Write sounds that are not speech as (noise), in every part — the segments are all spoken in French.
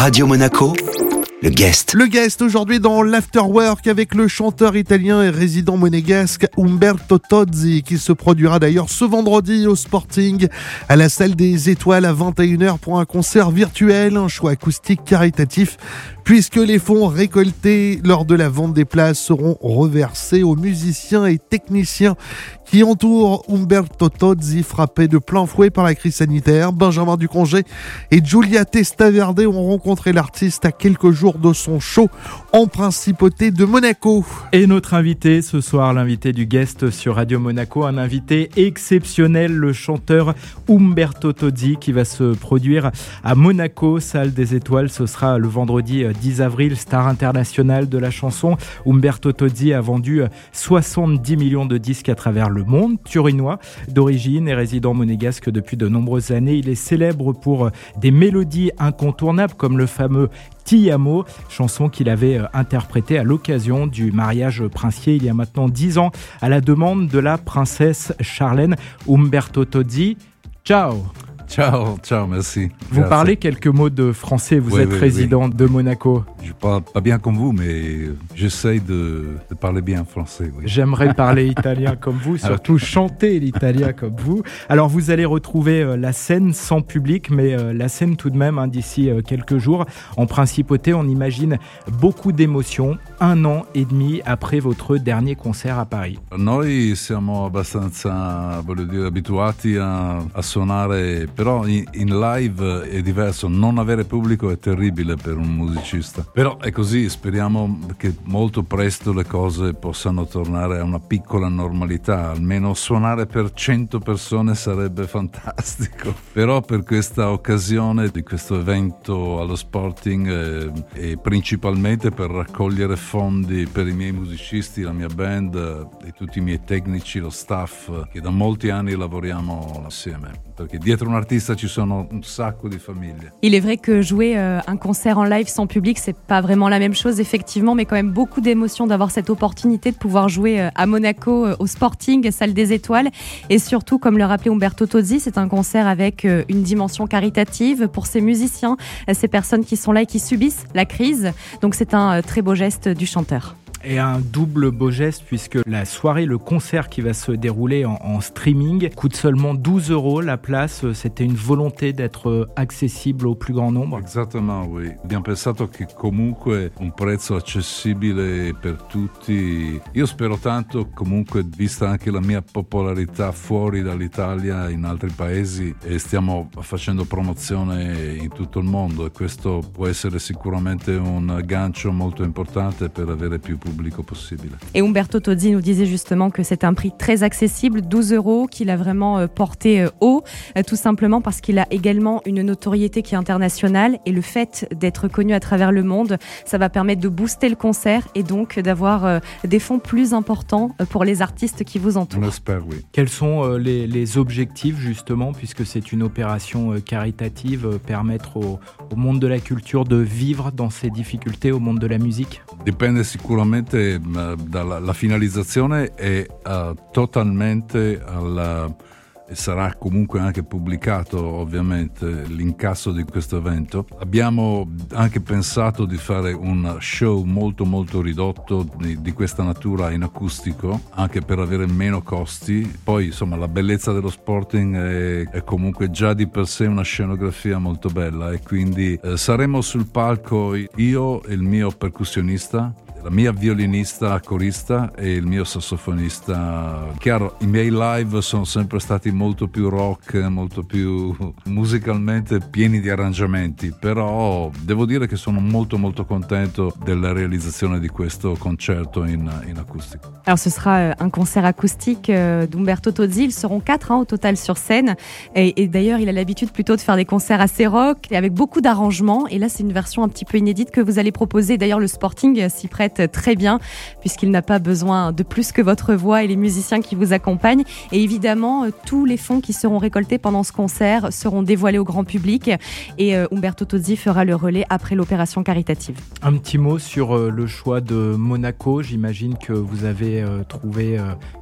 Radio Monaco, le guest. Le guest aujourd'hui dans l'Afterwork avec le chanteur italien et résident monégasque Umberto Tozzi qui se produira d'ailleurs ce vendredi au Sporting à la salle des étoiles à 21h pour un concert virtuel, un choix acoustique caritatif puisque les fonds récoltés lors de la vente des places seront reversés aux musiciens et techniciens qui entourent Umberto Tozzi, frappé de plein fouet par la crise sanitaire. Benjamin Ducongé et Giulia Testaverde ont rencontré l'artiste à quelques jours de son show en principauté de Monaco. Et notre invité ce soir, l'invité du guest sur Radio Monaco, un invité exceptionnel, le chanteur Umberto Tozzi qui va se produire à Monaco, salle des étoiles. Ce sera le vendredi 10 avril, star international de la chanson. Umberto Tozzi a vendu 70 millions de disques à travers le monde. Turinois d'origine et résident monégasque depuis de nombreuses années, il est célèbre pour des mélodies incontournables comme le fameux Tiamo, chanson qu'il avait euh, interprétée à l'occasion du mariage princier il y a maintenant 10 ans à la demande de la princesse Charlène Umberto Tozzi. Ciao Ciao, ciao, merci. Vous parlez quelques mots de français, vous êtes résident de Monaco. Je parle pas bien comme vous, mais j'essaye de, de, parler bien français. J'aimerais (laughs) parler italien comme vous, surtout chanter l'italien comme vous. Alors vous allez retrouver euh, la scène sans public, mais euh, la scène tout de même hein, d'ici euh, quelques jours. En principauté, on imagine beaucoup d'émotions, un an et demi après votre dernier concert à Paris. Noi siamo abbastanza, voglio dire, abituati a, a suonare però in, live è diverso, non avere pubblico è terribile per un musicista. Però è così, speriamo che molto presto le cose possano tornare a una piccola normalità, almeno suonare per 100 persone sarebbe fantastico. (laughs) Però per questa occasione di questo evento allo Sporting eh, e principalmente per raccogliere fondi per i miei musicisti, la mia band eh, e tutti i miei tecnici, lo staff, che da molti anni lavoriamo assieme. Perché dietro un artista un. Il est vrai que jouer euh, un concert en live sans public, c'est pas vraiment la même chose, effectivement, mais quand même beaucoup d'émotions d'avoir cette opportunité de pouvoir jouer euh, à Monaco, euh, au Sporting, salle des étoiles. Et surtout, comme le rappelait Umberto Tozzi, c'est un concert avec une dimension caritative pour ces musiciens, ces personnes qui sont là et qui subissent la crise. Donc c'est un très beau geste du chanteur et un double beau geste puisque la soirée, le concert qui va se dérouler en, streaming coûte seulement 12 euros la place. C'était une volonté d'être accessibile au plus grand nombre. Exactement, oui. Abbiamo pensato che comunque un prezzo accessibile per tutti. Io spero tanto comunque, vista anche la mia popolarità fuori dall'Italia in altri paesi, e stiamo facendo promozione in tutto il mondo e questo può essere sicuramente un gancio molto importante per avere più pubblico. Et Umberto Tozzi nous disait justement que c'est un prix très accessible, 12 euros, qu'il a vraiment euh, porté euh, haut, euh, tout simplement parce qu'il a également une notoriété qui est internationale et le fait d'être connu à travers le monde, ça va permettre de booster le concert et donc d'avoir des fonds plus importants pour les artistes qui vous entourent. On espère, oui. Quels sont les, les objectifs justement, puisque c'est une opération caritative, permettre au, au monde de la culture de vivre dans ces difficultés, au monde de la musique? Dipende sicuramente dalla la finalizzazione è uh, totalmente e sarà comunque anche pubblicato ovviamente l'incasso di questo evento. Abbiamo anche pensato di fare un show molto molto ridotto di, di, questa natura in acustico, anche per avere meno costi. Poi insomma la bellezza dello sporting è, è comunque già di per sé una scenografia molto bella e quindi eh, saremo sul palco io e il mio percussionista la mia violinista corista e il mio sassofonista. Chiaro, i miei live sono sempre stati molto più rock, molto più musicalmente pieni di arrangiamenti, però devo dire che sono molto molto contento della réalisation de questo concerto in, in acoustico. Alors ce sera euh, un concert acoustique euh, d'Umberto Tozzi, ils seront quatre hein, au total sur scène et, et d'ailleurs il a l'habitude plutôt de faire des concerts assez rock et avec beaucoup d'arrangements et là c'est une version un petit peu inédite que vous allez proposer. D'ailleurs le Sporting s'y prête très bien puisqu'il n'a pas besoin de plus que votre voix et les musiciens qui vous accompagnent. Et évidemment, euh, tous les fonds qui seront récoltés pendant ce concert seront dévoilés au grand public et euh, Umberto Tozzi fera le relais après l'opération caritative. Un petit mot sur euh, le choix de Monaco. J'imagine que vous avez trouvé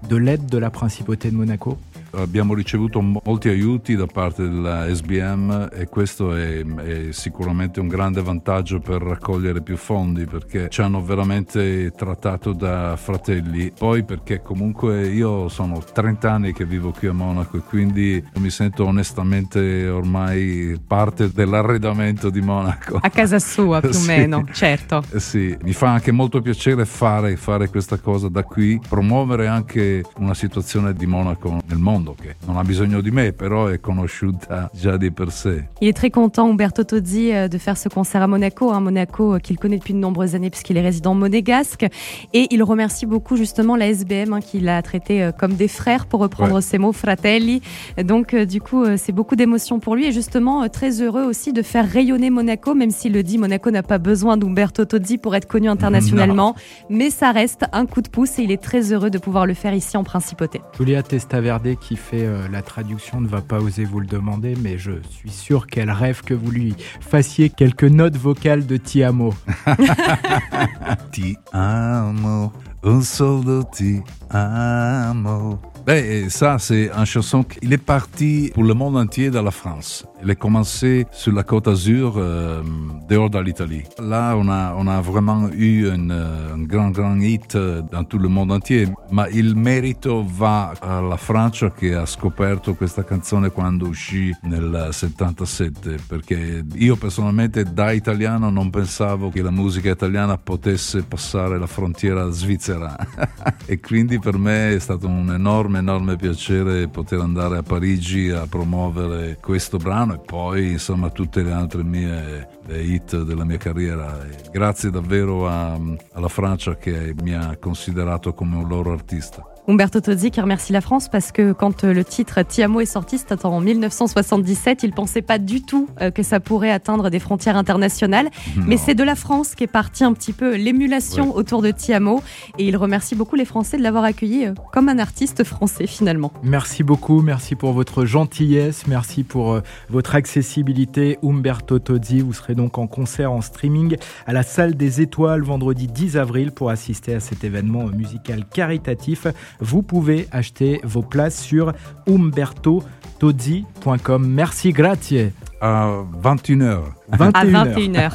de l'aide de la principauté de Monaco. Abbiamo ricevuto molti aiuti da parte della SBM e questo è, è sicuramente un grande vantaggio per raccogliere più fondi perché ci hanno veramente trattato da fratelli. Poi perché comunque io sono 30 anni che vivo qui a Monaco e quindi mi sento onestamente ormai parte dell'arredamento di Monaco. A casa sua più o (laughs) Sì. meno, certo. Sì, mi fa anche molto piacere fare, fare questa cosa da qui, promuovere anche una situazione di Monaco nel mondo che non ha bisogno di me, però è conosciuta già di per sé. Il est très content, Umberto Tozzi, euh, de faire ce concert à Monaco. Un Monaco euh, qu'il connaît depuis de nombreuses années puisqu'il est résident monégasque. Et il remercie beaucoup justement la SBM hein, qui l'a traité euh, comme des frères, pour reprendre Ouais. ses mots, fratelli. Donc du coup, c'est beaucoup d'émotions pour lui et justement très heureux aussi de faire rayonner Monaco, même s'il le dit, Monaco n'a pas besoin d'Umberto Tozzi pour être connu internationalement. Mais ça reste un coup de pouce et il est très heureux de pouvoir le faire ici en Principauté. Julia Testaverde qui fait euh, la traduction ne va pas oser vous le demander, mais je suis sûr qu'elle rêve que vous lui fassiez quelques notes vocales de Ti amo. (laughs) Ti amo, un soldo ti amo. Ben, et ça, c'est un chanson qui est parti pour le monde entier de la France. Il a commencé sur la Côte d'Azur, euh, dehors de l'Italie. Là, on a, vraiment eu un, euh, un grand, grand hit dans tout le monde entier. Ma il merito va alla Francia che ha scoperto questa canzone quando uscì nel 77, perché io personalmente da italiano non pensavo che la musica italiana potesse passare la frontiera svizzera (laughs) e quindi per me è stato un enorme, enorme piacere poter andare a Parigi a promuovere questo brano e poi insomma tutte le altre mie le hit della mia carriera. E grazie davvero a- alla Francia che mi ha considerato come un loro artista. Umberto Tozzi qui remercie la France parce que quand euh, le titre Ti amo est sorti, c'était en 1977, il pensait pas du tout euh, que ça pourrait atteindre des frontières internationales. Mais c'est de la France qu'est partie un petit peu l'émulation autour de Ti amo et il remercie beaucoup les Français de l'avoir accueilli euh, comme un artiste français finalement. Merci beaucoup, merci pour votre gentillesse, merci pour votre accessibilité. Umberto Tozzi, vous serez donc en concert en streaming à la Salle des Étoiles vendredi 10 avril pour assister à cet événement musical caritatif. Vous pouvez acheter vos places sur umbertotozzi.com. Merci, grazie. À 21h. À 21h. 21h.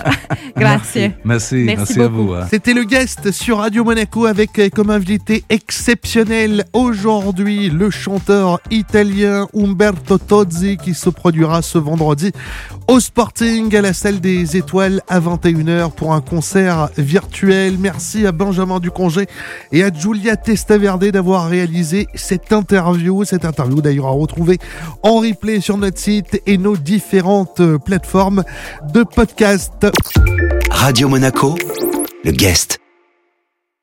Grazie. Merci, Merci merci, à beaucoup. vous. hein. C'était le guest sur Radio Monaco avec euh, comme invité exceptionnel aujourd'hui le chanteur italien Umberto Tozzi qui se produira ce vendredi au Sporting à la salle des étoiles à 21h pour un concert virtuel. Merci à Benjamin Ducongé et à Giulia Testaverde d'avoir réalisé cette interview. Cette interview d'ailleurs à retrouver en replay sur notre site et nos différentes euh, plateformes de podcast. Radio Monaco, le guest.